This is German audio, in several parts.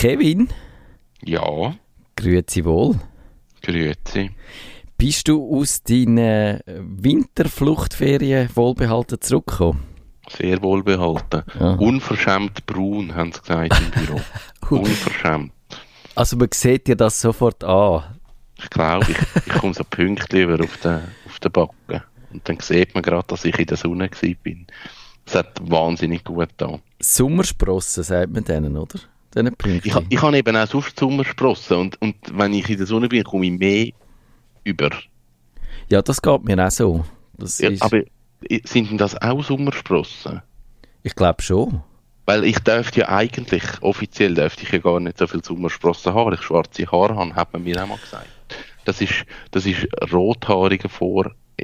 Kevin, Ja, grüezi wohl. grüezi. Bist du aus deinen Winterfluchtferien wohlbehalten zurückgekommen? Sehr wohlbehalten. Ja. Unverschämt braun, haben sie gesagt im Büro. Unverschämt. Also man sieht dir das sofort an. Ich glaube, ich, ich komme so pünktlich über auf den, auf den Backen. Und dann sieht man gerade, dass ich in der Sonne bin. Es hat wahnsinnig gut getan. Sommersprossen, sagt man denen, oder? Diesen Pünktchen. Ich, ich habe eben auch sonst Sommersprossen und, und wenn ich in der Sonne bin, komme ich mehr über. Ja, das geht mir auch so. Ja, ist, aber sind denn das auch Sommersprossen? ich glaube schon. Weil ich dürfte ja eigentlich, offiziell dürfte ich ja gar nicht so viel Sommersprossen haben, weil ich schwarze Haare habe, hat man mir auch mal gesagt. Das ist, das ist rothaarige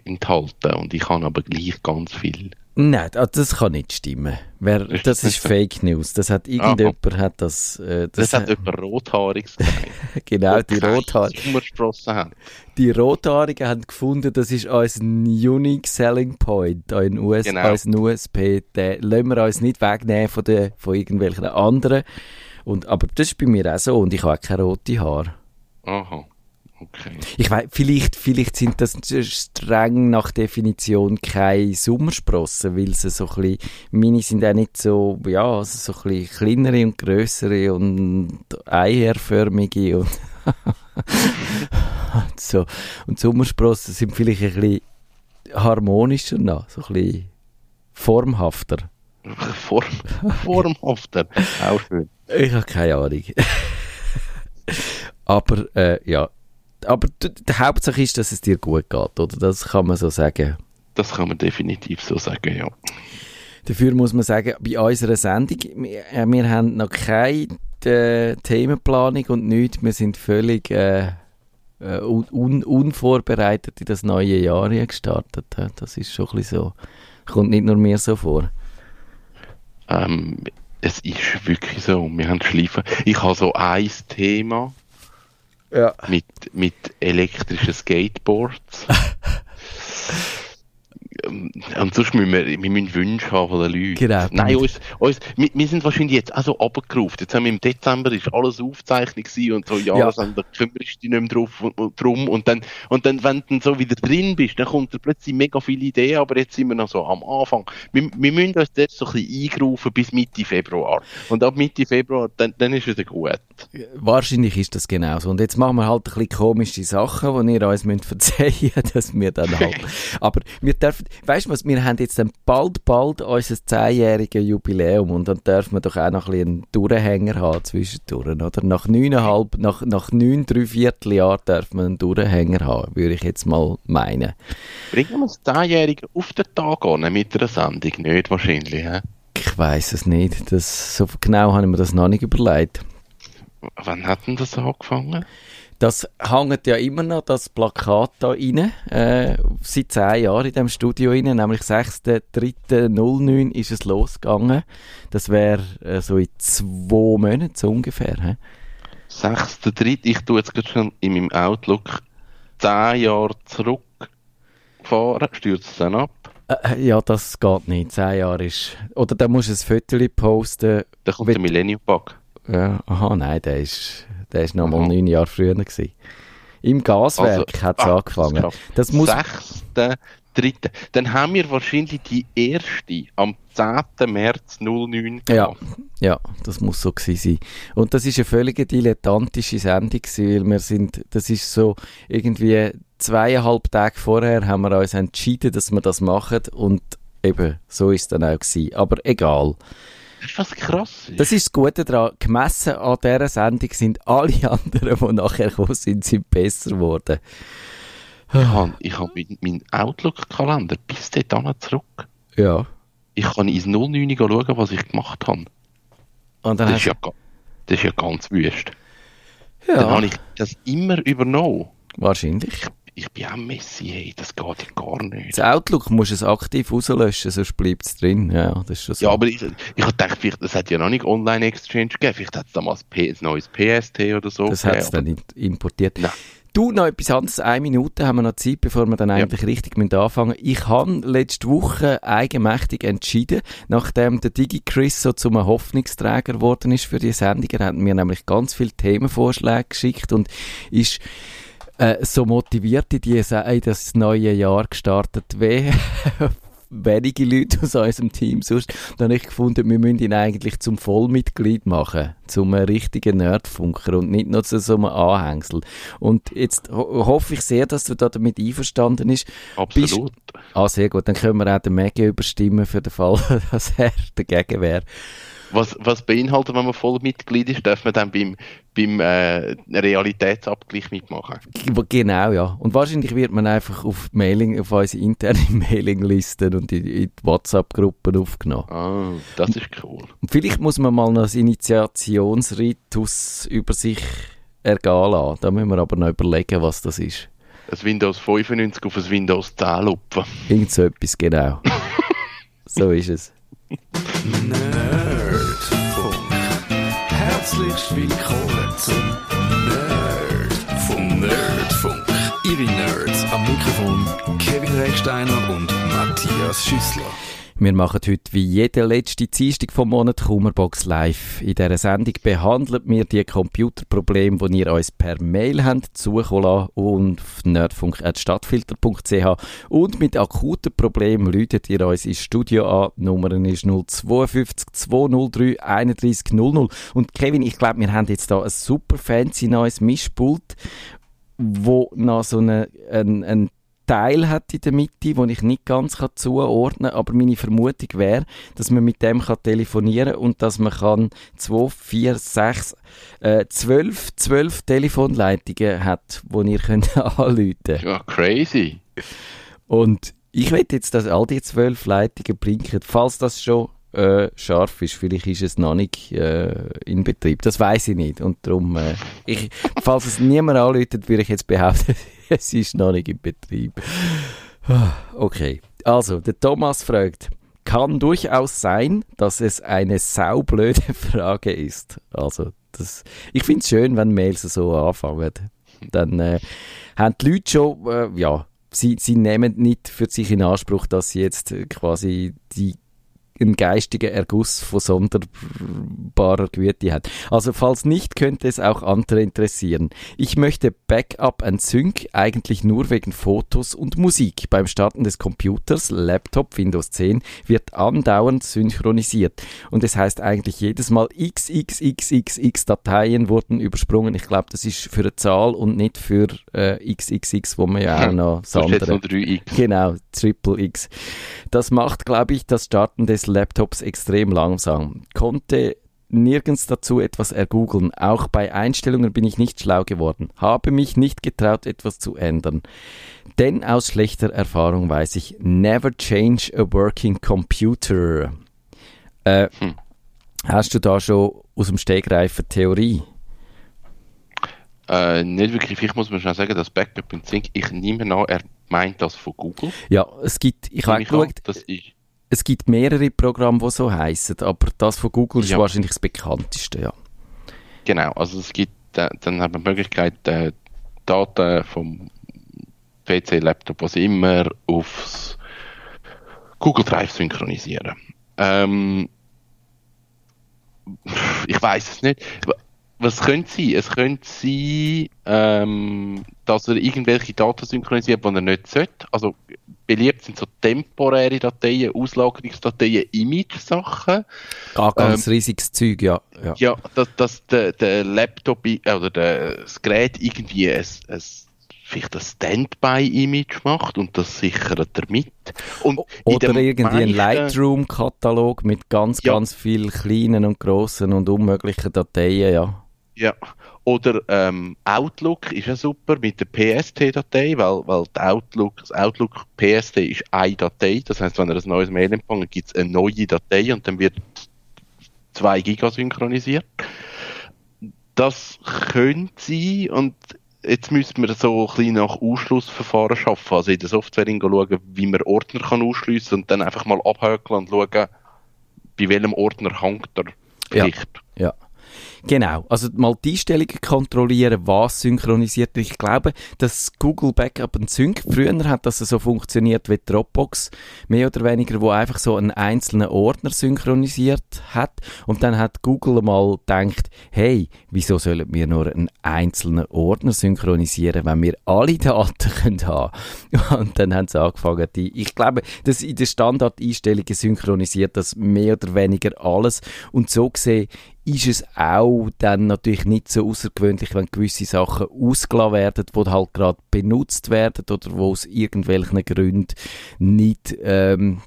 vorenthalten und ich habe aber gleich ganz viel. Nein, ah, das kann nicht stimmen. Wer, das ist? Fake News. Das hat irgendjemand hat das, äh, Das, das, hat jemand rothaariges gesagt. genau die Rothaarigen. Die Rothaarigen haben gefunden, das ist unser unique selling point, ein US, Genau. unser USP. Den lassen wir uns nicht wegnehmen von, den, von irgendwelchen anderen. Und, aber das ist bei mir auch so und ich habe auch keine roten Haare. Aha. Okay. Ich weiß, vielleicht, vielleicht sind das streng nach Definition keine Sommersprossen, weil sie so ein bisschen, meine sind auch nicht so, ja, also so ein bisschen kleinere und grössere und eierförmige und so. Und Sommersprossen sind vielleicht ein bisschen harmonischer noch, so ein bisschen formhafter. Form, formhafter. Auch schön. Ich habe keine Ahnung. aber, äh, ja. Aber die Hauptsache ist, dass es dir gut geht, oder? Das kann man so sagen. Das kann man definitiv so sagen, ja. Dafür muss man sagen, bei unserer Sendung, wir, äh, wir haben noch keine äh, Themenplanung und nichts. Wir sind völlig äh, äh, un, un, unvorbereitet in das neue Jahr gestartet. Das ist schon ein bisschen so. Kommt nicht nur mir so vor. Ähm, es ist wirklich so. Wir haben Schleifen. Ich habe so ein Thema Ja. mit, mit elektrischen Skateboards. Ähm, Und sonst müssen wir, wir müssen Wünsche haben von den Leuten. Genau. Nein, uns, uns, wir, wir sind wahrscheinlich jetzt auch so runtergerufen. Jetzt haben wir im Dezember ist alles Aufzeichnung und so, ja, Ja. Da kümmerst du dich nicht mehr drauf drum. Und dann, und dann, wenn du so wieder drin bist, dann kommt da plötzlich mega viele Ideen, aber jetzt sind wir noch so am Anfang. Wir, wir müssen uns jetzt so ein bisschen eingerufen bis Mitte Februar. Und ab Mitte Februar, dann, dann ist wieder gut. Wahrscheinlich ist das genauso. Und jetzt machen wir halt ein bisschen komische Sachen, die ihr uns müsst verzeihen dass wir dann halt. Aber wir dürfen, weißt du was, wir haben jetzt dann bald, bald unser zehnjähriges Jubiläum und dann dürfen wir doch auch noch ein bisschen einen Durchhänger haben zwischendurch, oder? Nach neuneinhalb, nach, nach neun, drei Vierteljahren dürfen wir einen Durchhänger haben, würde ich jetzt mal meinen. Bringen wir das Zehnjährige auf den Tag an mit einer Sendung? Nicht wahrscheinlich, hä? Ich weiß es nicht. Das, so genau habe ich mir das noch nicht überlegt. Wann hat denn das angefangen? Das hängt ja immer noch das Plakat da rein, äh, seit zehn Jahren in dem Studio rein, nämlich 6.3.09 ist es losgegangen. Das wäre äh, so in zwei Monaten so ungefähr. He? 6.3. Ich tue jetzt gerade schon in meinem Outlook 10 Jahre zurückfahren. Stürzt es dann ab? Äh, ja, das geht nicht. Zehn Jahre ist... Oder da musst du ein Foto posten. Dann kommt der Millennium Bug. Ja, aha, nein, der ist, der ist noch mal Aha. neun Jahre früher gewesen. Im Gaswerk hat es ah, angefangen. krass. Das muss... 6.3. Dann haben wir wahrscheinlich die erste am 10. März 09 Ja, ja, das muss so gewesen sein. Und das ist eine völlig dilettantische Sendung weil wir sind, das ist so irgendwie zweieinhalb Tage vorher haben wir uns entschieden, dass wir das machen und eben, so ist es dann auch gewesen. Aber egal. Das ist was krass. ist. Das ist das Gute daran. Gemessen an dieser Sendung sind alle anderen, die nachher gekommen sind, sind besser geworden. Ich habe ich hab meinen mein Outlook-Kalender bis dahin zurück. Ja. Ich kann ins 09 schauen, was ich gemacht habe. Und dann Das ist ja, das ist ja ganz wüst. Dann ja, habe ich das immer übernommen. wahrscheinlich. Ich bin auch Messi, hey, das geht ja gar nicht. Das Outlook musst du es aktiv rauslöschen, sonst bleibt es drin. Ja, das ist schon so. Ja, aber ich, ich gedacht, vielleicht, das hat ja noch nicht Online-Exchange gegeben. Vielleicht hat es damals ein neues PST oder so Das hat es dann importiert. Nein. Du, noch etwas anderes. Eine Minute haben wir noch Zeit, bevor wir dann eigentlich ja. richtig mit anfangen Ich habe letzte Woche eigenmächtig entschieden, nachdem der DigiChris so zum Hoffnungsträger geworden ist für die Sendung. Er hat mir nämlich ganz viele Themenvorschläge geschickt und ist äh, so motiviert in, die, in das neue Jahr gestartet wie wenige Leute aus unserem Team sonst. Dann habe ich gefunden, wir müssen ihn eigentlich zum Vollmitglied machen, zum richtigen Nerdfunker und nicht nur zu so einem Anhängsel. Und jetzt ho hoffe ich sehr, dass du da damit einverstanden bist. Absolut. Bist, ah, sehr gut. Dann können wir auch den Maggie überstimmen für den Fall, dass er dagegen wäre. Was, was beinhaltet, wenn man Vollmitglied ist? Darf man dann beim, beim äh, Realitätsabgleich mitmachen? Genau, ja. Und wahrscheinlich wird man einfach auf Mailing, auf unsere interne Mailinglisten und in, in die WhatsApp-Gruppen aufgenommen. Ah, das ist cool. Und vielleicht muss man mal noch das Initiationsritus über sich ergehen lassen. Da müssen wir aber noch überlegen, was das ist. Ein Windows 95 auf ein Windows 10 lupfen. Irgend so etwas, genau. so ist es. Nerdfunk. Herzlich willkommen zum Nerdfunk. Nerdfunk. Ihre Nerds am Mikrofon Kevin Recksteiner und Matthias Schüssler. Wir machen heute wie jede letzte Dienstag vom Monat Kummerbox live. In dieser Sendung behandeln wir die Computerprobleme, die ihr uns per Mail habt, zukommen und auf nerdfunk.stadtfilter.ch und mit akuten Problemen läutet ihr uns ins Studio an. Die Nummer ist 052 203 31 00. Und Kevin, ich glaube, wir haben jetzt da ein super fancy neues Mischpult wo noch so eine, ein, ein Teil hat in der Mitte, den ich nicht ganz kann zuordnen kann, aber meine Vermutung wäre, dass man mit dem kann telefonieren kann und dass man kann 2, 4, 6, äh, 12, 12 Telefonleitungen hat, die ihr könnt anrufen könnt. Ja, crazy. Und ich will jetzt, dass all die 12 Leitungen blinken, falls das schon äh, scharf ist. Vielleicht ist es noch nicht äh, in Betrieb. Das weiß ich nicht. Und darum, äh, ich, falls es niemand anläutet, würde ich jetzt behaupten, es ist noch nicht in Betrieb. Okay. Also, der Thomas fragt, kann durchaus sein, dass es eine saublöde Frage ist. Also, das, ich finde es schön, wenn Mails so anfangen. Dann äh, haben die Leute schon, äh, ja, sie, sie nehmen nicht für sich in Anspruch, dass sie jetzt quasi die einen geistigen Erguss von sonderbarer Güte hat. Also falls nicht, könnte es auch andere interessieren. Ich möchte Backup and Sync eigentlich nur wegen Fotos und Musik. Beim Starten des Computers, Laptop, Windows 10 wird andauernd synchronisiert. Und es heißt eigentlich jedes Mal xxxxx Dateien wurden übersprungen. Ich glaube, das ist für eine Zahl und nicht für äh, xxx, wo man ja auch noch das andere... Genau, Triple X. Das macht, glaube ich, das Starten des Laptops extrem langsam. Konnte nirgends dazu etwas ergoogeln. Auch bei Einstellungen bin ich nicht schlau geworden. Habe mich nicht getraut, etwas zu ändern. Denn aus schlechter Erfahrung weiß ich, never change a working computer. Äh, hm. Hast du da schon aus dem Stegreif eine Theorie? Äh, nicht wirklich. Ich muss mir schon sagen, das Backup und Sync, ich nehme an, er meint das von Google. Ja, es gibt, ich habe geschaut, das ist es gibt mehrere Programme, die so heißen, aber das von Google ist ja. wahrscheinlich das bekannteste, ja. Genau, also es gibt, äh, dann hat man die Möglichkeit, äh, Daten vom PC, Laptop, was immer, aufs Google Drive synchronisieren. Ähm, ich weiß es nicht was könnte sein? Es könnte sein, ähm, dass er irgendwelche Daten synchronisiert, die er nicht sollte. Also beliebt sind so temporäre Dateien, Auslagerungsdateien, Image-Sachen. Ah, ganz ähm, riesiges Zeug, ja. Ja, ja dass, dass der, der Laptop oder der, das Gerät irgendwie ein, ein vielleicht ein Standby-Image macht und das sichert er mit. Und Oder irgendwie meisten... ein Lightroom-Katalog mit ganz, ja. ganz vielen kleinen und grossen und unmöglichen Dateien, ja. Ja, oder ähm, Outlook ist ja super mit der PST-Datei, weil, weil Outlook, das Outlook PST ist eine Datei. Das heißt, wenn er ein neues Mail empfangen, gibt es eine neue Datei und dann wird 2 Giga synchronisiert. Das könnte sein und jetzt müssen wir so ein bisschen nach Ausschlussverfahren schaffen. Also in der Software schauen, wie man Ordner kann ausschliessen und dann einfach mal abhökeln und schauen, bei welchem Ordner hängt der Licht. Ja. ja. Genau, also mal die Einstellungen kontrollieren, was synchronisiert. Ich glaube, dass Google Backup and Sync früher hat das so funktioniert wie Dropbox, mehr oder weniger, wo einfach so einen einzelnen Ordner synchronisiert hat und dann hat Google mal gedacht, hey, wieso sollen wir nur einen einzelnen Ordner synchronisieren, wenn wir alle Daten können haben? Und dann haben sie angefangen, die, ich glaube, dass in den Standardeinstellungen synchronisiert das mehr oder weniger alles und so gesehen ist es auch dann natürlich nicht so außergewöhnlich, wenn gewisse Sachen ausgelassen werden, die halt gerade benutzt werden oder wo aus irgendwelchen Gründen nicht ähm,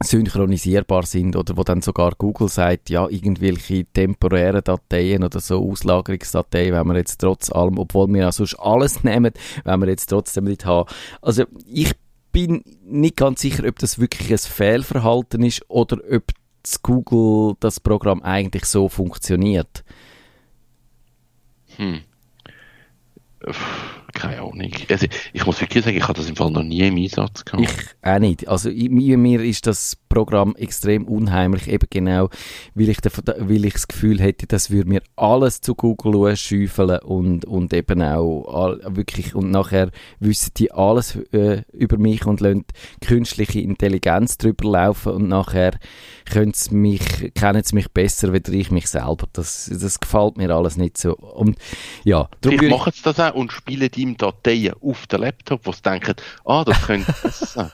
synchronisierbar sind oder wo dann sogar Google sagt, ja, irgendwelche temporären Dateien oder so Auslagerungsdateien, wenn wir jetzt trotz allem, obwohl wir ja sonst alles nehmen, wenn wir jetzt trotzdem nicht haben. Also ich bin nicht ganz sicher, ob das wirklich ein Fehlverhalten ist oder ob das Google das Programm eigentlich so funktioniert. Hm. Keine Ahnung. Also, ich muss wirklich sagen, ich habe das im Fall noch nie im Einsatz gehabt. Ich auch nicht. Also mir, mir ist das Programm extrem unheimlich, eben genau, weil ich, weil ich das Gefühl hätte, das würde mir alles zu Google schäufeln und, und eben auch all, wirklich, und nachher wissen die alles äh, über mich und lassen künstliche Intelligenz drüber laufen und nachher können sie mich, kennen sie mich besser, als ich mich selber. Das, das gefällt mir alles nicht so. Und ja, Vielleicht machen sie das auch und spielen ihm Dateien auf den Laptop, wo sie denken, ah, das könnte sein.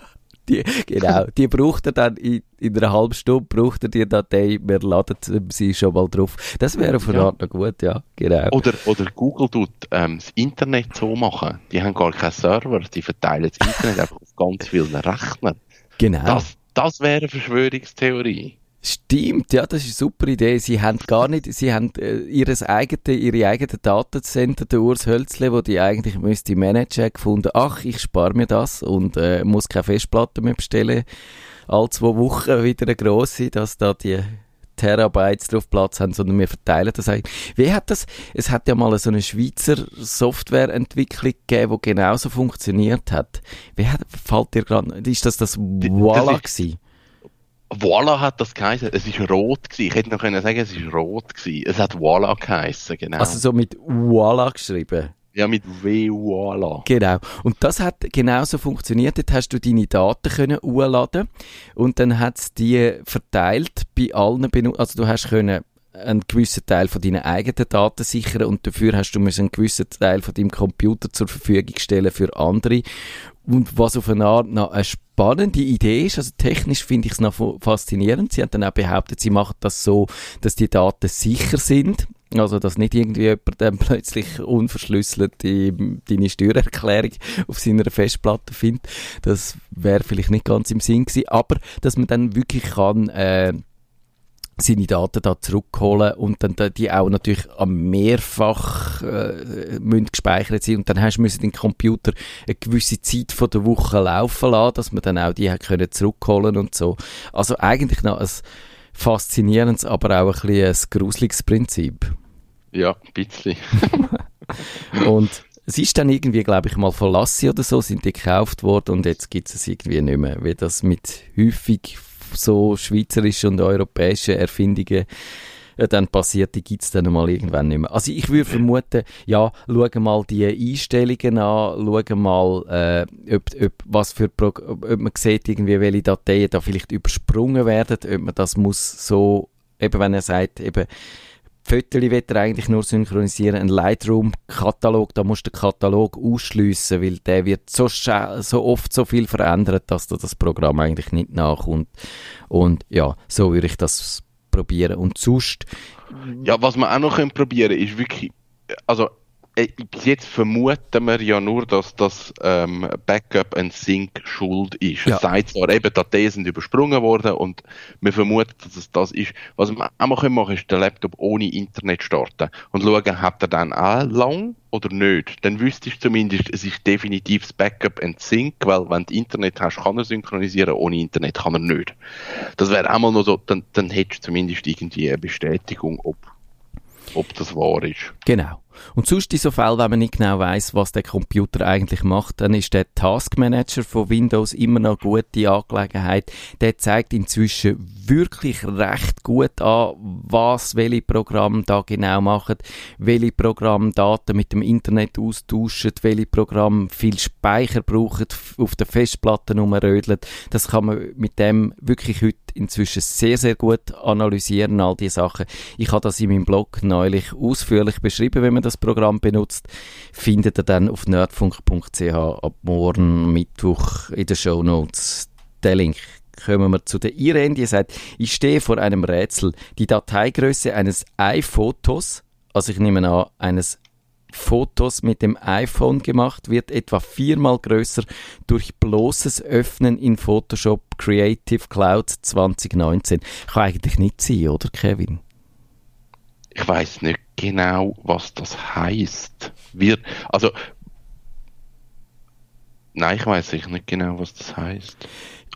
Die, genau, die braucht er dann in, in einer halben Stunde, braucht er die Datei, wir laden sie schon mal drauf. Das wäre eine Ja. Art noch gut, ja, genau. Oder, oder Google tut ähm, das Internet so machen. Die haben gar keinen Server, die verteilen das Internet einfach auf ganz vielen Rechnern. genau. Das, das wäre eine Verschwörungstheorie. Stimmt, ja, das ist eine super Idee. Sie haben gar nicht, sie haben äh, ihres eigene, ihre eigenen Datencenter, der Urs Hölzle, wo die eigentlich müsste managen, gefunden, ach, ich spare mir das und äh, muss keine Festplatte mehr bestellen. Alle zwei Wochen wieder eine grosse, dass da die Terabytes drauf Platz haben, sondern wir verteilen das eigentlich. Wie hat das, es hat ja mal so eine Schweizer Softwareentwicklung gegeben, die genauso funktioniert hat. Wie hat, fällt dir gerade, ist das das Voila ist- gewesen? Voila hat das geheißen. Es ist rot gewesen. Ich hätte noch können sagen, es ist rot gewesen. Es hat Voila geheißen, genau. Also so mit Voila geschrieben. ja, mit W Voila. Genau. Und das hat genauso funktioniert. Dort hast du deine Daten können hochladen und dann hat es die verteilt bei allen Benutzern. Also du hast können einen gewissen Teil von deinen eigenen Daten sichern und dafür hast du einen gewissen Teil von deinem Computer zur Verfügung stellen für andere. Und was auf eine Art noch eine spannende Idee ist, also technisch finde ich es noch fa- faszinierend. Sie haben dann auch behauptet, sie machen das so, dass die Daten sicher sind. Also, dass nicht irgendwie jemand dann plötzlich unverschlüsselt die, deine Steuererklärung auf seiner Festplatte findet. Das wäre vielleicht nicht ganz im Sinn gewesen. Aber, dass man dann wirklich kann, äh, seine Daten da zurückholen und dann da- die auch natürlich am mehrfach äh, müssen gespeichert sein und dann hast du den Computer eine gewisse Zeit von der Woche laufen lassen, dass man dann auch die hat können zurückholen und so. Also eigentlich noch ein faszinierendes, aber auch ein bisschen ein gruseliges Prinzip. Ja, ein bisschen. Und es ist dann irgendwie, glaube ich, mal von Lassi oder so, sind die gekauft worden und jetzt gibt es es irgendwie nicht mehr. Wie das mit häufig so schweizerischen und europäischen Erfindungen dann passiert, die gibt es dann mal irgendwann nicht mehr. Also ich würde vermuten, ja, schau mal die Einstellungen an, schau mal, äh, ob, ob, was für Pro ob man sieht, irgendwie, welche Dateien da vielleicht übersprungen werden, ob man das muss so, eben wenn er sagt, eben, Fotos wird er eigentlich nur synchronisieren. Ein Lightroom-Katalog, da musst du den Katalog ausschliessen, weil der wird so, so oft so viel verändert, dass da das Programm eigentlich nicht nachkommt. Und ja, so würde ich das probieren. Und sonst, Ja, was wir auch noch können probieren ist wirklich, also bis jetzt vermuten wir ja nur, dass das ähm, Backup and Sync schuld ist. Ja. Es sagt zwar eben, Dateien sind übersprungen worden und wir vermuten, dass es das ist. Was wir auch mal können machen, ist den Laptop ohne Internet starten und schauen, hat er dann auch lang oder nicht. Dann wüsstest du zumindest, es ist definitiv das Backup and Sync, weil wenn du Internet hast, kann er synchronisieren, ohne Internet kann er nicht. Das wäre auch mal noch so, dann, dann hättest du zumindest irgendwie eine Bestätigung, ob, ob das wahr ist. genau. Und sonst in so Fällen, wenn man nicht genau weiß, was der Computer eigentlich macht, dann ist der Task Manager von Windows immer noch eine gute Angelegenheit. Der zeigt inzwischen wirklich recht gut an, was welche Programme da genau machen, welche Programme Daten mit dem Internet austauschen, welche Programme viel Speicher brauchen, auf der Festplatte rumrödeln. Das kann man mit dem wirklich heute inzwischen sehr, sehr gut analysieren, all diese Sachen. Ich habe das in meinem Blog neulich ausführlich beschrieben, wenn man das Programm benutzt. Findet ihr dann auf nerdfunk.ch ab morgen Mittwoch in den Show Notes den Link kommen wir zu der Irene, die sagt, ich stehe vor einem Rätsel. Die Dateigröße eines iPhotos, also ich nehme an, eines Fotos mit dem iPhone gemacht, wird etwa viermal größer durch bloßes Öffnen in Photoshop Creative Cloud 2019. Kann eigentlich nicht sein, oder Kevin? Ich weiß nicht genau, was das heißt. Wir, also, nein, ich weiß nicht genau, was das heißt.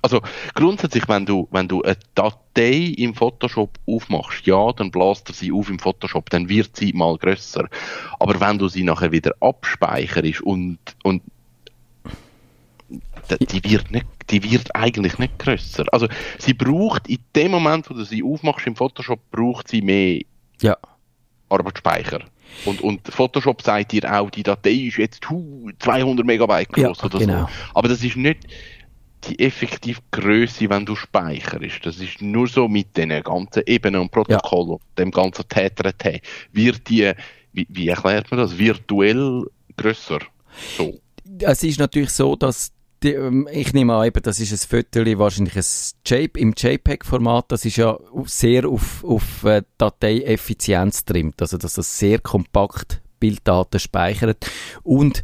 Also grundsätzlich, wenn du, wenn du eine Datei im Photoshop aufmachst, ja, dann bläst er sie auf im Photoshop, dann wird sie mal grösser. Aber wenn du sie nachher wieder abspeicherst und, und die wird nicht, die wird eigentlich nicht grösser. Also sie braucht in dem Moment, wo du sie aufmachst im Photoshop, braucht sie mehr ja. Arbeitsspeicher. Und, und Photoshop sagt dir auch, die Datei ist jetzt 200 Megabyte groß ja, oder genau. so. Aber das ist nicht, die effektive Größe, wenn du speicherst. Das ist nur so mit den ganzen Ebenen und Protokollen, ja. dem ganzen TTRT, wird die, wie, wie, erklärt man das, virtuell grösser. So. Es ist natürlich so, dass die, ähm, ich nehme an, eben, das ist ein Foto, wahrscheinlich ein JPEG, im JPEG-Format, das ist ja sehr auf, auf äh, Dateieffizienz trimmt, also dass das sehr kompakt Bilddaten speichert und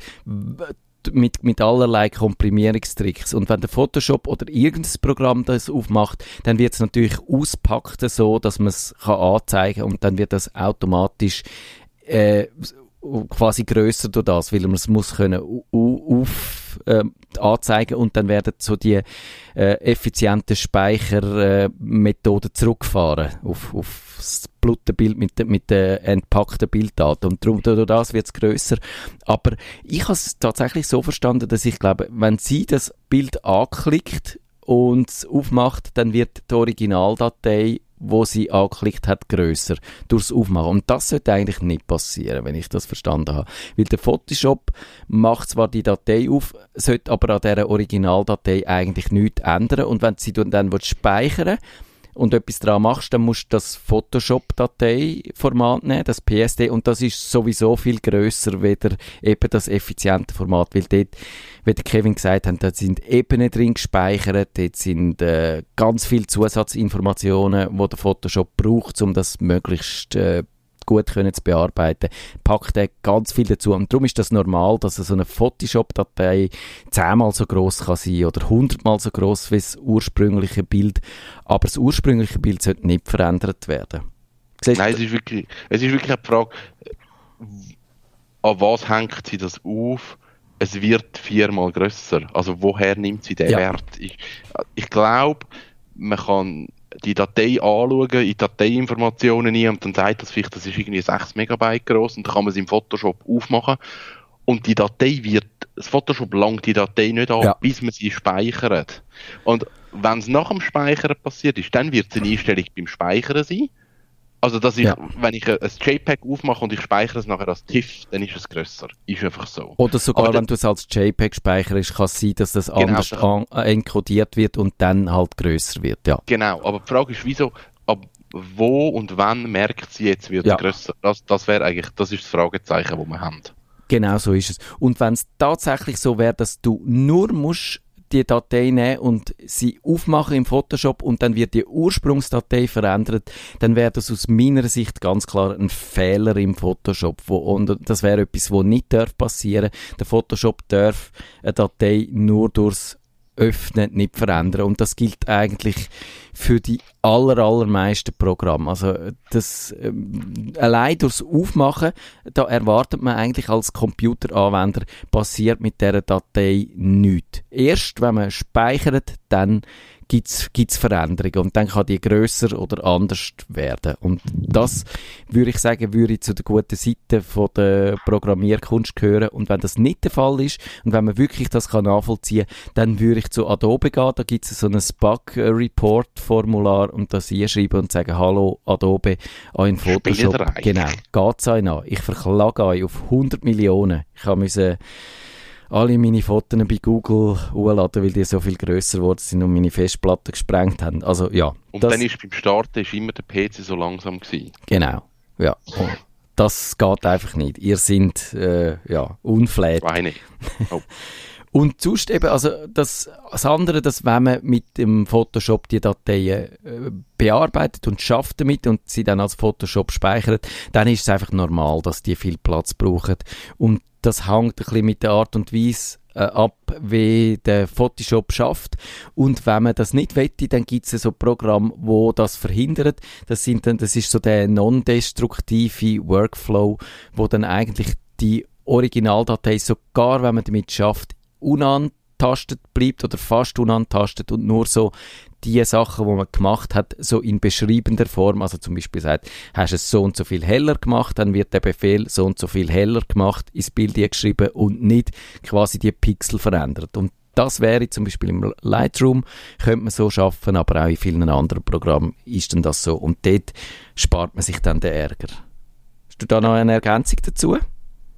mit, mit allerlei Komprimierungstricks. Und wenn der Photoshop oder irgendein Programm das aufmacht, dann wird es natürlich auspackt so, dass man es anzeigen kann und dann wird das automatisch äh, quasi größer durch das, weil man es muss können auf äh, anzeigen und dann werden so die äh, effizienten Speichermethoden äh, zurückfahren auf, auf das Blutbild mit, mit den entpackten Bilddaten und darum durch das wird es grösser. Aber ich habe es tatsächlich so verstanden, dass ich glaube, wenn sie das Bild anklickt und es aufmacht, dann wird die Originaldatei wo sie angeklickt hat, grösser durchs Aufmachen. Und das sollte eigentlich nicht passieren, wenn ich das verstanden habe. Weil der Photoshop macht zwar die Datei auf, sollte aber an dieser Originaldatei eigentlich nichts ändern. Und wenn sie dann speichern und etwas dran machst, dann musst du das Photoshop-Datei-Format nehmen, das PSD, und das ist sowieso viel grösser weder eben das effiziente Format, weil dort, wie der Kevin gesagt hat, da sind Ebenen drin gespeichert, dort sind äh, ganz viele Zusatzinformationen, die der Photoshop braucht, um das möglichst äh, gut können zu bearbeiten, packt er ganz viel dazu. Und darum ist das normal, dass so eine Photoshop-Datei zehnmal so groß kann sein oder hundertmal so groß wie das ursprüngliche Bild. Aber das ursprüngliche Bild sollte nicht verändert werden. Siehst Nein, es ist wirklich, es ist wirklich eine Frage, an was hängt sie das auf? Es wird viermal grösser. Also woher nimmt sie den ja. Wert? Ich, ich glaube, man kann die Datei anschauen, in Dateiinformationen ein und dann sagt das vielleicht, das ist irgendwie 6 Megabyte groß und dann kann man es im Photoshop aufmachen und die Datei wird, das Photoshop langt die Datei nicht an, ja. bis man sie speichert. Und wenn es nach dem Speichern passiert ist, dann wird es eine Einstellung beim Speichern sein also, dass ich, ja. wenn ich ein JPEG aufmache und ich speichere es nachher als TIFF, dann ist es grösser. Ist einfach so. Oder sogar, Aber wenn du es als JPEG speicherst, kann es sein, dass das genau, anders an, äh, enkodiert wird und dann halt grösser wird, ja. Genau. Aber die Frage ist, wieso, ab wo und wann merkt sie jetzt, wird ja. grösser? Das, das wäre eigentlich, das ist das Fragezeichen, das wir haben. Genau so ist es. Und wenn es tatsächlich so wäre, dass du nur musst die Datei nehmen und sie aufmachen im Photoshop und dann wird die Ursprungsdatei verändert, dann wäre das aus meiner Sicht ganz klar ein Fehler im Photoshop. Wo, und das wäre etwas, wo nicht darf passieren. Der Photoshop darf eine Datei nur durchs öffnen, nicht verändern. Und das gilt eigentlich für die aller, allermeisten Programme. Also das ähm, allein durchs Aufmachen, da erwartet man eigentlich als Computeranwender, passiert mit der Datei nichts. Erst wenn man speichert, dann gibt es Veränderungen und dann kann die grösser oder anders werden. Und das, würde ich sagen, würde zu der guten Seite von der Programmierkunst gehören. Und wenn das nicht der Fall ist und wenn man wirklich das kann nachvollziehen kann, dann würde ich zu Adobe gehen. Da gibt es so ein Bug-Report-Formular und das einschreiben und sagen, hallo Adobe, euer Photoshop. Genau, geht's euch an. Ich verklage euch auf 100 Millionen. Ich habe müssen alle meine Fotos bei Google hochladen, weil die so viel grösser geworden sind und meine Festplatte gesprengt haben. Also ja. Und das, dann ist beim Starten ist immer der PC so langsam gewesen. Genau, ja. Das geht einfach nicht. Ihr seid äh, ja, unflätig. Meine. Oh. Und sonst eben, also das, das andere, dass wenn man mit dem Photoshop die Dateien äh, bearbeitet und schafft damit und sie dann als Photoshop speichert, dann ist es einfach normal, dass die viel Platz brauchen. Und das hängt ein bisschen mit der Art und Weise äh, ab, wie der Photoshop schafft. Und wenn man das nicht wette, dann gibt es so Programme, wo das verhindert. Das sind dann, das ist so der non-destruktive Workflow, wo dann eigentlich die Originaldatei sogar, wenn man damit schafft, unantastet bleibt oder fast unantastet und nur so die Sachen, die man gemacht hat, so in beschreibender Form, also zum Beispiel sagt, hast es so und so viel heller gemacht, dann wird der Befehl so und so viel heller gemacht, ins Bild geschrieben und nicht quasi die Pixel verändert. Und das wäre zum Beispiel im Lightroom, könnte man so schaffen, aber auch in vielen anderen Programmen ist dann das so. Und dort spart man sich dann den Ärger. Hast du da noch eine Ergänzung dazu?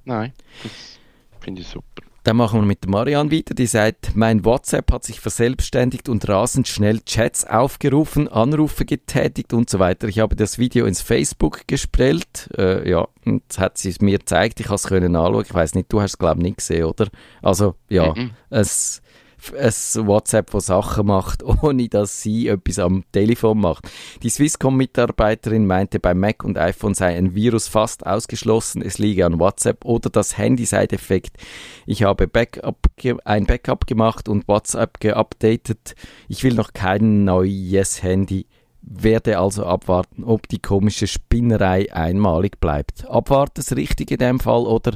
Nein, das finde ich super. Dann machen wir mit der Marianne weiter, die sagt, mein WhatsApp hat sich verselbstständigt und rasend schnell Chats aufgerufen, Anrufe getätigt und so weiter. Ich habe das Video ins Facebook gestellt, äh, ja, und hat sie es mir gezeigt, ich habe es können anschauen. Ich weiß nicht, du hast es glaube ich nicht gesehen, oder? Also, ja, Mhm. es ein WhatsApp, das Sachen macht, ohne dass sie etwas am Telefon macht. Die Swisscom-Mitarbeiterin meinte, bei Mac und iPhone sei ein Virus fast ausgeschlossen, es liege an WhatsApp oder das Handy sei defekt. Ich habe Backup ein Backup gemacht und WhatsApp geupdatet. Ich will noch kein neues Handy. Werde also abwarten, ob die komische Spinnerei einmalig bleibt. Abwarten ist richtig in dem Fall oder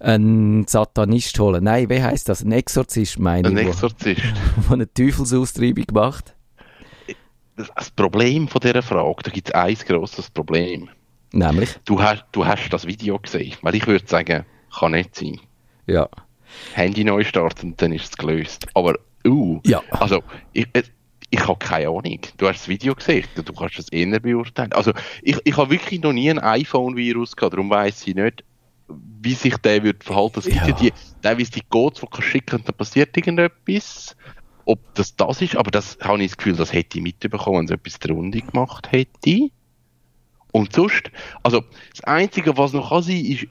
einen Satanist holen. Nein, wie heißt das? Ein Exorzist, meine Ein ich, wo- Exorzist. wo eine Teufelsaustreibung macht. Das, Problem von dieser Frage, da gibt es ein grosses Problem. Nämlich, Du hast, du hast das Video gesehen, weil ich würde sagen, kann nicht sein. ja. Handy neu starten, dann ist es gelöst. Aber, uh, Ja. also, ich, äh, ich habe keine Ahnung. Du hast das Video gesehen, du kannst es eher beurteilen. Also, ich, ich habe wirklich noch nie ein iPhone-Virus gehabt, darum weiss ich nicht, wie sich der wird verhalten. Es gibt Ja. ja die, teilweise die Codes, die kannst schicken und dann passiert irgendetwas. Ob das das ist, aber das habe ich das Gefühl, das hätte ich mitbekommen, wenn es etwas der Runde gemacht hätte. Und sonst, also, das Einzige, was noch kann sein, ist,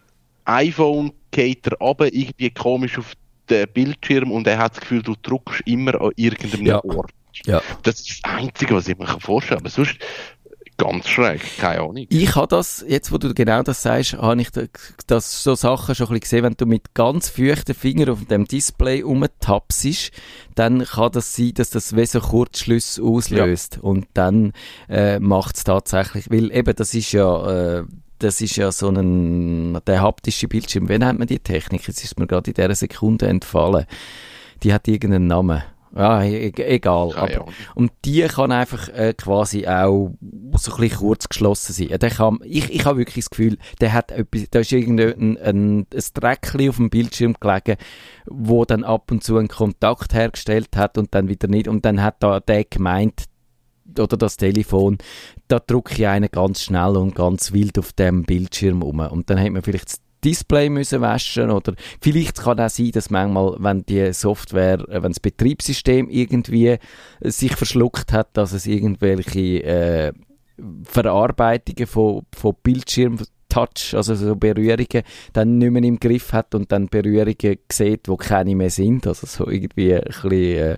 iPhone geht er runter, irgendwie komisch auf den Bildschirm und er hat das Gefühl, du druckst immer an irgendeinem Ja. Ort. Ja. Das ist das Einzige, was ich mir vorstellen kann. Aber sonst, ganz schräg, keine Ahnung. Ich habe das, jetzt wo du genau das sagst, habe ich da- das so Sachen schon ein bisschen gesehen, wenn du mit ganz feuchten Fingern auf dem Display rumtapsst, dann kann das sein, dass das wie so Kurzschlüsse auslöst. Und dann äh, macht es tatsächlich, weil eben das ist ja, äh, das ist ja so ein, der haptische Bildschirm. Wie nennt man die Technik? Jetzt ist mir gerade in dieser Sekunde entfallen. Die hat irgendeinen Namen. Ja, e egal. Keine Aber, Ahnung. und die kann einfach äh, quasi auch so ein bisschen kurz geschlossen sein. Der kann, ich ich habe wirklich das Gefühl, der hat etwas, da ist irgendein ein, ein Dreckchen auf dem Bildschirm gelegen, wo dann ab und zu einen Kontakt hergestellt hat und dann wieder nicht. Und dann hat da der gemeint, oder das Telefon, da drücke ich einen ganz schnell und ganz wild auf dem Bildschirm um. Und dann hat man vielleicht das Display müssen waschen oder vielleicht kann auch sein, dass manchmal, wenn die Software, äh, wenn das Betriebssystem irgendwie äh, sich verschluckt hat, dass es irgendwelche äh, Verarbeitungen von, von Bildschirm Touch, also so Berührungen, dann nicht mehr im Griff hat und dann Berührungen sieht, wo keine mehr sind, also so irgendwie ein bisschen äh,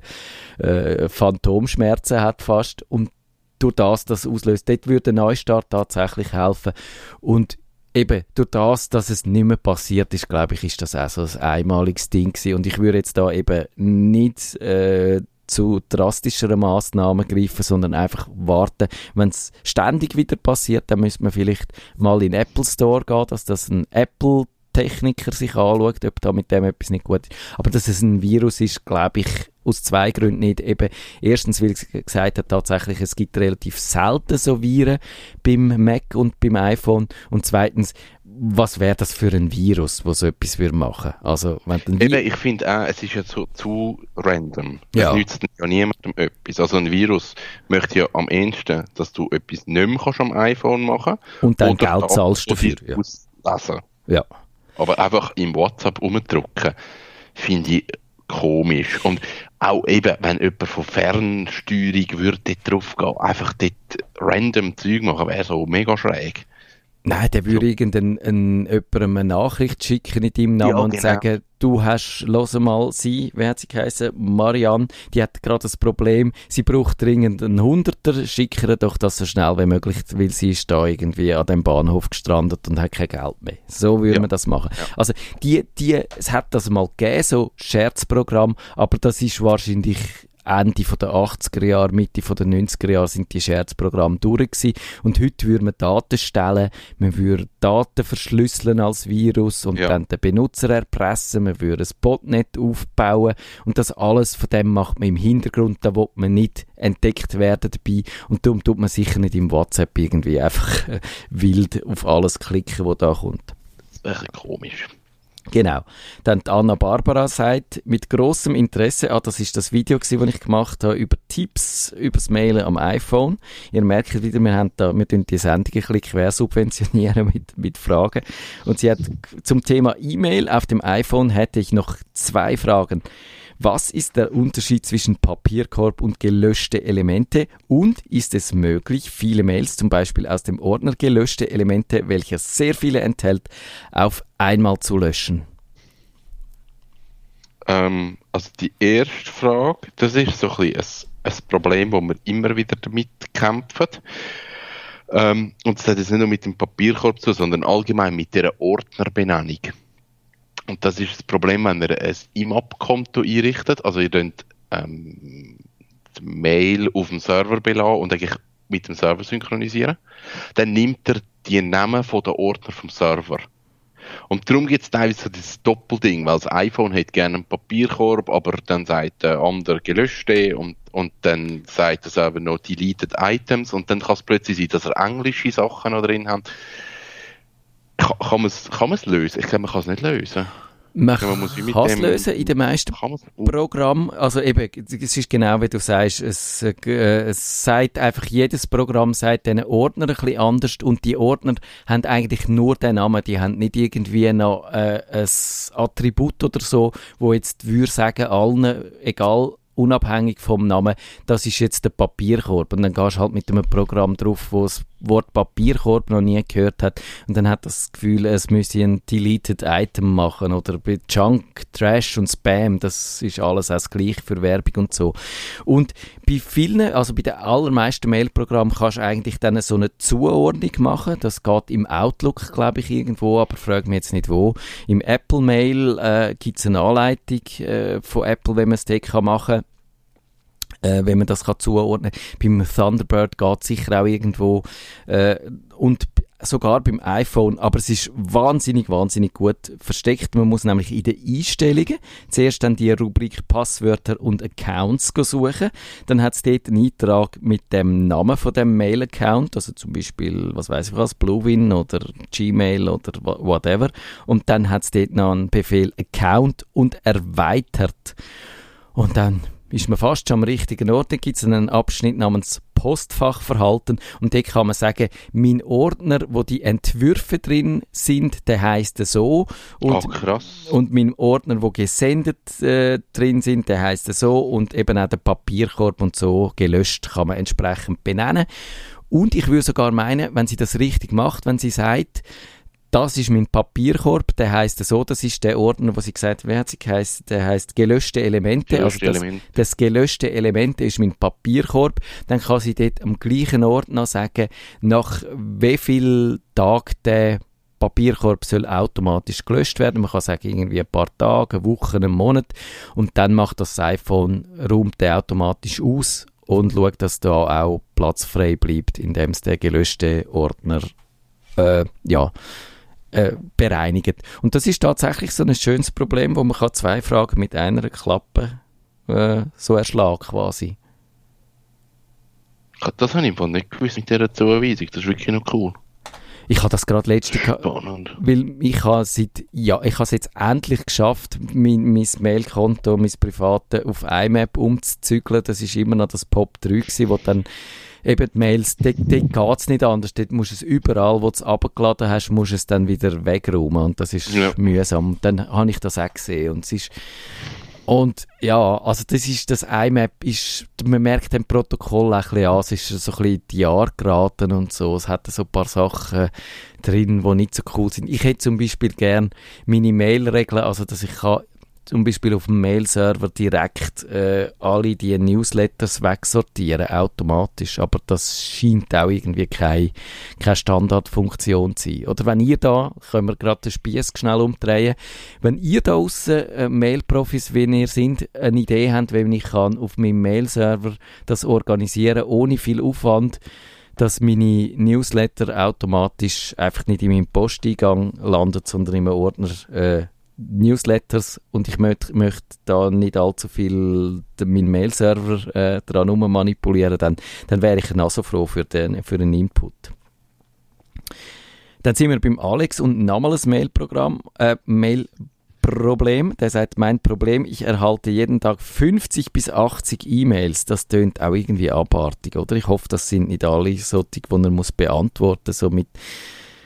äh, Phantomschmerzen hat fast. Und durch das das auslöst. Dort würde ein Neustart tatsächlich helfen. Und eben durch das, dass es nicht mehr passiert ist, glaube ich, ist das auch so ein einmaliges Ding gewesen. und ich würde jetzt da eben nicht äh, zu drastischeren Maßnahmen greifen, sondern einfach warten. Wenn es ständig wieder passiert, dann müsste man vielleicht mal in den Apple Store gehen, dass das ein Apple Techniker sich anschaut, ob da mit dem etwas nicht gut ist. Aber dass es ein Virus ist, glaube ich, aus zwei Gründen nicht. Eben, erstens, weil sie gesagt hat, tatsächlich, es gibt relativ selten so Viren beim Mac und beim iPhone. Und zweitens, was wäre das für ein Virus, wo so etwas würde machen? Also, wenn ein Eben, ich finde auch, es ist ja zu, zu random. Ja. Es nützt ja niemandem etwas. Also ein Virus möchte ja am ehesten, dass du etwas nicht mehr kannst am iPhone machen Und dann oder Geld das zahlst dafür, ja. auslesen. ja. Aber einfach im WhatsApp umdrücken, finde ich komisch. Und auch eben, wenn jemand von Fernsteuerung würde dort drauf gehen, einfach dort random Zeug machen, wäre so mega schräg. Nein, der würde irgendein, ein, jemandem eine Nachricht schicken in deinem Namen Ja, und genau. sagen, du hast, los mal, sie, wer hat sie geheißen? Marianne, die hat gerade das Problem, sie braucht dringend einen Hunderter, schick ihr doch das so schnell wie möglich, weil sie ist da irgendwie an dem Bahnhof gestrandet und hat kein Geld mehr. So würde Ja. man das machen. Also, die, die, es hat das mal gegeben, so Scherzprogramm, aber das ist wahrscheinlich Ende von der 80er Jahre, Mitte von der 90er Jahre sind die Scherzprogramme durch gewesen. Und heute würde man Daten stellen, man würde Daten verschlüsseln als Virus und Ja. dann den Benutzer erpressen, man würde ein Botnet aufbauen und das alles von dem macht man im Hintergrund, da will man nicht entdeckt werden dabei und darum tut man sicher nicht im WhatsApp irgendwie einfach wild auf alles klicken, was da kommt. Das wäre komisch. Genau. Dann Anna Barbara sagt, mit großem Interesse, ah, das ist das Video das ich gemacht habe, über Tipps, übers Mailen am iPhone. Ihr merkt wieder, wir haben da, wir tun die Sendung ein bisschen quersubventionieren mit, mit Fragen. Und sie hat zum Thema E-Mail auf dem iPhone hätte ich noch zwei Fragen. Was ist der Unterschied zwischen Papierkorb und gelöschte Elemente? Und ist es möglich, viele Mails, zum Beispiel aus dem Ordner gelöschte Elemente, welcher sehr viele enthält, auf einmal zu löschen? Ähm, also die erste Frage, das ist so ein, ein, ein Problem, wo wir immer wieder damit kämpfen. Ähm, und das hat jetzt nicht nur mit dem Papierkorb zu, sondern allgemein mit der Ordnerbenennung. Und das ist das Problem, wenn ihr ein IMAP-Konto einrichtet, also ihr könnt ähm, die Mail auf dem Server belassen und eigentlich mit dem Server synchronisieren, dann nimmt er die Namen von der Ordner vom Server. Und darum gibt es teilweise dieses Doppelding, weil das iPhone hat gerne einen Papierkorb, aber dann sagt der andere gelöschte und, und dann sagt der Server noch deleted items und dann kann es plötzlich sein, dass er englische Sachen noch drin hat. Kann, man es kann man's lösen? Ich glaube, man kann es nicht lösen. Man Ja, man kann es lösen in den meisten Kann man's- Programm, also eben, es ist genau wie du sagst, es, äh, es sagt einfach, jedes Programm sagt diesen Ordner ein bisschen anders und die Ordner haben eigentlich nur den Namen, die haben nicht irgendwie noch äh, ein Attribut oder so, wo jetzt würde sagen, allen, egal, unabhängig vom Namen, das ist jetzt der Papierkorb und dann gehst du halt mit einem Programm drauf, wo das Wort Papierkorb noch nie gehört hat und dann hat das Gefühl, es müsse ein Deleted Item machen oder bei Junk, Trash und Spam, das ist alles auch das gleiche für Werbung und so. Und bei vielen, also bei den allermeisten Mailprogrammen kannst du eigentlich dann so eine Zuordnung machen, das geht im Outlook, glaube ich, irgendwo, aber frag mich jetzt nicht wo. Im Apple Mail äh, gibt es eine Anleitung äh, von Apple, wenn man es dort kann machen äh, wenn man das kann zuordnen Beim Thunderbird geht sicher auch irgendwo äh, und sogar beim iPhone, aber es ist wahnsinnig, wahnsinnig gut versteckt. Man muss nämlich in den Einstellungen zuerst dann die Rubrik Passwörter und Accounts suchen. Dann hat es dort einen Eintrag mit dem Namen von dem Mail-Account, also zum Beispiel, was weiß ich was, Bluewin oder Gmail oder wha- whatever. Und dann hat es dort noch einen Befehl Account und erweitert. Und dann ist man fast schon am richtigen Ort. Dann gibt es einen Abschnitt namens Postfachverhalten und dort kann man sagen, mein Ordner, wo die Entwürfe drin sind, der heißt so und krass. und mein Ordner, wo gesendet äh, drin sind, der heißt so und eben auch der Papierkorb und so gelöscht kann man entsprechend benennen. Und ich würde sogar meinen, wenn sie das richtig macht, wenn sie sagt, das ist mein Papierkorb, der heißt so, das ist der Ordner, wo sie gesagt hat, wer hat sie geheißen, der heißt gelöschte Elemente. Gelöschte also das, Elemente. das gelöschte Element ist mein Papierkorb. Dann kann sie dort am gleichen Ort noch sagen, nach wie viel Tag der Papierkorb soll automatisch gelöscht werden. Man kann sagen, irgendwie ein paar Tage, eine Woche, einen Monat. Und dann macht das iPhone, räumt den automatisch aus und schaut, dass da auch Platz frei bleibt, indem es den gelöschten Ordner, äh, ja, äh, bereinigt. Und das ist tatsächlich so ein schönes Problem, wo man kann zwei Fragen mit einer Klappe äh, so erschlagen quasi. Das habe ich einfach nicht gewusst mit dieser Zuweisung. Das ist wirklich noch cool. Ich habe das gerade letzte Spannend. weil ich habe seit, ja, ich habe es jetzt endlich geschafft, mein, mein Mailkonto, mein private auf IMAP umzuzügeln. Das ist immer noch das Pop 3 gewesen, wo dann eben die Mails, dort, dort geht es nicht anders. Dort musst du es überall, wo du es abgeladen hast, musst es dann wieder wegräumen und das ist Ja. mühsam. Und dann habe ich das auch gesehen und es ist und ja, also das ist, das IMAP ist, man merkt dem Protokoll ein bisschen an, es ist so ein bisschen die Jahre geraten und so, es hat so ein paar Sachen drin, die nicht so cool sind. Ich hätte zum Beispiel gern meine Mail-Regeln, also dass ich kann zum Beispiel auf dem Mail-Server direkt äh, alle die Newsletters wegsortieren, automatisch. Aber das scheint auch irgendwie keine, keine Standardfunktion zu sein. Oder wenn ihr da, können wir gerade den Spieß schnell umdrehen, wenn ihr da aussen äh, Mail-Profis, wie ihr sind, eine Idee habt, wie ich kann auf meinem Mail-Server das organisieren, ohne viel Aufwand, dass meine Newsletter automatisch einfach nicht in meinem Posteingang landet, sondern in einem Ordner äh, Newsletters und ich möchte möcht da nicht allzu viel den- meinen Mail-Server äh, dran manipulieren, dann, dann wäre ich also froh für, den, für einen Input. Dann sind wir beim Alex und nochmal ein Mail-Programm, äh, Mail-Problem. Der sagt, mein Problem, ich erhalte jeden Tag 50 bis 80 E-Mails. Das tönt auch irgendwie abartig, oder? Ich hoffe, das sind nicht alle solche, die er muss beantworten, so mit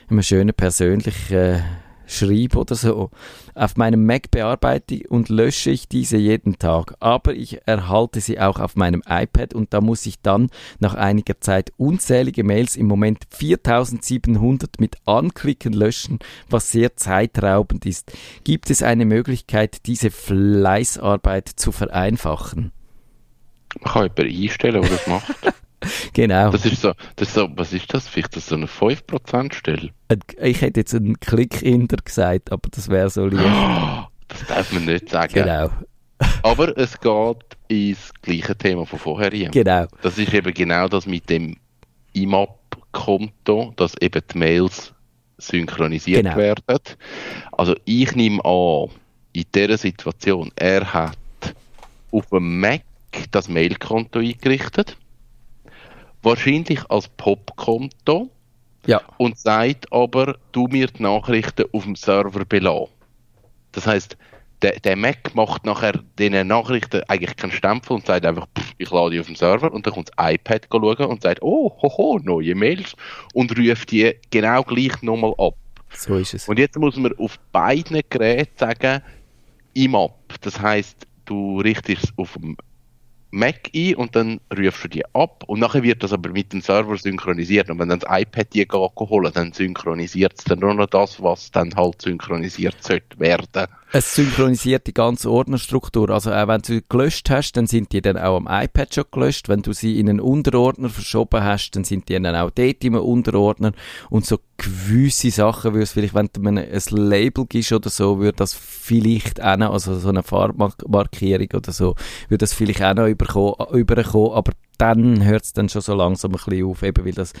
einem schönen persönlichen äh, Schreib oder so. Auf meinem Mac bearbeite und lösche ich diese jeden Tag, aber ich erhalte sie auch auf meinem iPad und da muss ich dann nach einiger Zeit unzählige Mails, im Moment 4700 mit Anklicken löschen, was sehr zeitraubend ist. Gibt es eine Möglichkeit, diese Fleißarbeit zu vereinfachen? Man kann jemanden einstellen, der das macht. Genau. Das ist so, das ist so, was ist das? Vielleicht ist das so eine 5%-Stelle. Ein- Ich hätte jetzt einen Klick-Inder gesagt, aber das wäre so lieb. Das darf man nicht sagen. Genau, Aber es geht ins gleiche Thema von vorher rein. genau. Das ist eben genau das mit dem IMAP-Konto, dass eben die Mails synchronisiert Genau. werden. Also ich nehme an, in dieser Situation, er hat auf dem Mac das Mailkonto eingerichtet, wahrscheinlich als Pop-Konto Ja, und sagt aber, du mir die Nachrichten auf dem Server belassen. Das heißt, der, der Mac macht nachher diesen Nachrichten eigentlich keinen Stempel und sagt einfach, pff, ich lade die auf dem Server und dann kommt das iPad schauen und sagt, oh, hoho, neue Mails und ruft die genau gleich nochmal ab. so ist es. Und jetzt muss man auf beiden Geräten sagen, IMAP. Das heißt, du richtest es auf dem Mac ein und dann rufst du die ab und nachher wird das aber mit dem Server synchronisiert und wenn dann das iPad die holen, dann synchronisiert es dann nur noch das, was dann halt synchronisiert sollte werden. Es synchronisiert die ganze Ordnerstruktur. Also auch wenn du sie gelöscht hast, dann sind die dann auch am iPad schon gelöscht. Wenn du sie in einen Unterordner verschoben hast, dann sind die dann auch dort im Unterordner. Und so gewisse Sachen, würde es vielleicht, wenn du mir ein Label gibst oder so, würde das vielleicht auch noch, also so eine Farbmarkierung oder so, würde das vielleicht auch noch überkommen, überkommen. Aber dann hört es dann schon so langsam ein bisschen auf, eben weil das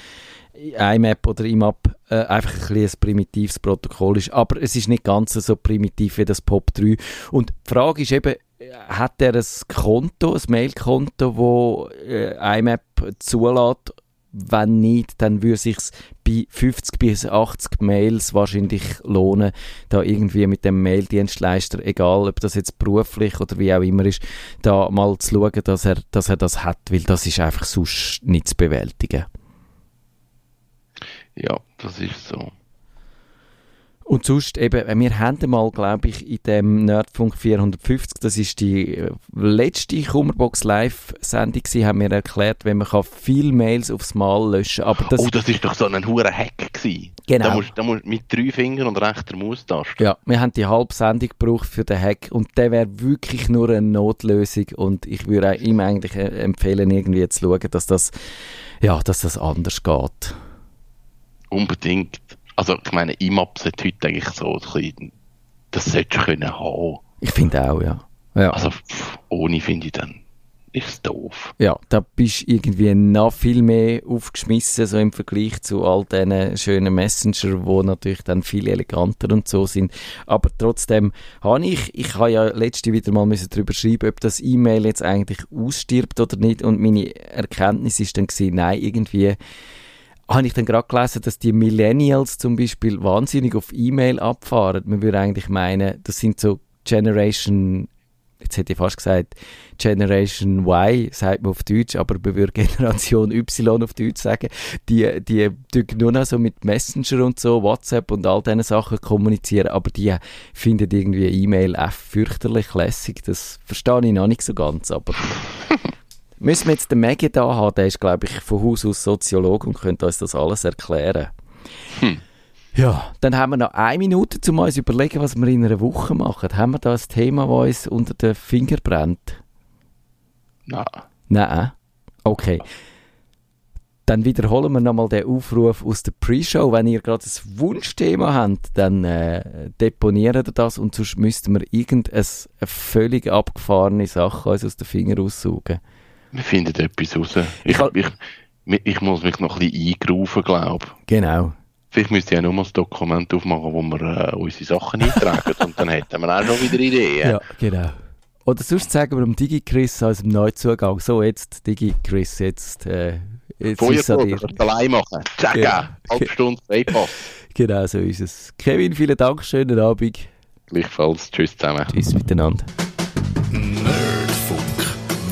IMAP oder IMAP äh, einfach ein, ein primitives Protokoll ist. Aber es ist nicht ganz so primitiv wie das POP3. Und die Frage ist eben, äh, hat er ein Konto, ein Mailkonto, wo äh, IMAP zulässt? Wenn nicht, dann würde sich bei 50 bis 80 Mails wahrscheinlich lohnen, da irgendwie mit dem Maildienstleister, egal ob das jetzt beruflich oder wie auch immer ist, da mal zu schauen, dass er, dass er das hat, weil das ist einfach sonst nicht zu bewältigen. Ja, das ist so. Und sonst eben, äh, wir haben mal, glaube ich, in dem Nerdfunk 450, das ist die äh, letzte Kummerbox Live-Sendung haben wir erklärt, wenn man kann viel Mails aufs Mal löschen aber das, oh, das ist doch so ein hure Hack gewesen. Genau. Da musst, da musst mit drei Fingern und rechter Maustaste. ja, wir haben die halbe Sendung gebraucht für den Hack und der wäre wirklich nur eine Notlösung und ich würde auch ihm eigentlich äh, empfehlen, irgendwie zu schauen, dass das, ja, dass das anders geht. Unbedingt. Also, ich meine, IMAP sollte heute eigentlich so ein bisschen, das solltest du können haben. Ich finde auch, ja. ja. Also, ohne finde ich dann, ist es doof. Ja, da bist du irgendwie noch viel mehr aufgeschmissen, so im Vergleich zu all diesen schönen Messenger, die natürlich dann viel eleganter und so sind. Aber trotzdem habe ich, ich habe ja letzte wieder mal müssen darüber schreiben, ob das E-Mail jetzt eigentlich ausstirbt oder nicht. Und meine Erkenntnis ist dann gewesen, nein, irgendwie habe ich dann gerade gelesen, dass die Millennials zum Beispiel wahnsinnig auf E-Mail abfahren. Man würde eigentlich meinen, das sind so Generation jetzt hätte ich fast gesagt, Generation Y, sagt man auf Deutsch, aber man würde Generation Y auf Deutsch sagen, die, die nur noch so mit Messenger und so, WhatsApp und all diese Sachen kommunizieren, aber die finden irgendwie E-Mail F fürchterlich lässig, das verstehe ich noch nicht so ganz, aber müssen wir jetzt den Maggie da haben, der ist, glaube ich, von Haus aus Soziologe und könnte uns das alles erklären. Hm. Ja, dann haben wir noch eine Minute, um uns zu überlegen, was wir in einer Woche machen. Haben wir da ein Thema, das uns unter den Finger brennt? Nein. Nein? Okay. Dann wiederholen wir nochmal den Aufruf aus der Pre-Show. Wenn ihr gerade ein Wunschthema habt, dann äh, deponiert ihr das und sonst müssten wir irgendeine völlig abgefahrene Sache uns aus den Fingern aussaugen. Wir finden etwas raus. Ich, ich, ich, ich muss mich noch ein bisschen eingrufen, glaube ich. Genau. Vielleicht müsste ich ja nur mal ein Dokument aufmachen, wo wir äh, unsere Sachen eintragen und dann hätten wir auch noch wieder Ideen. Ja, genau. Oder sonst sagen wir dem DigiChris als dem Neuzugang, so jetzt DigiChris, jetzt, äh, jetzt dir. allein machen. Tschakka, ja. halbe Stunde Freipass. Genau, so ist es. Kevin, vielen Dank, schönen Abend. Gleichfalls, tschüss zusammen. Tschüss miteinander.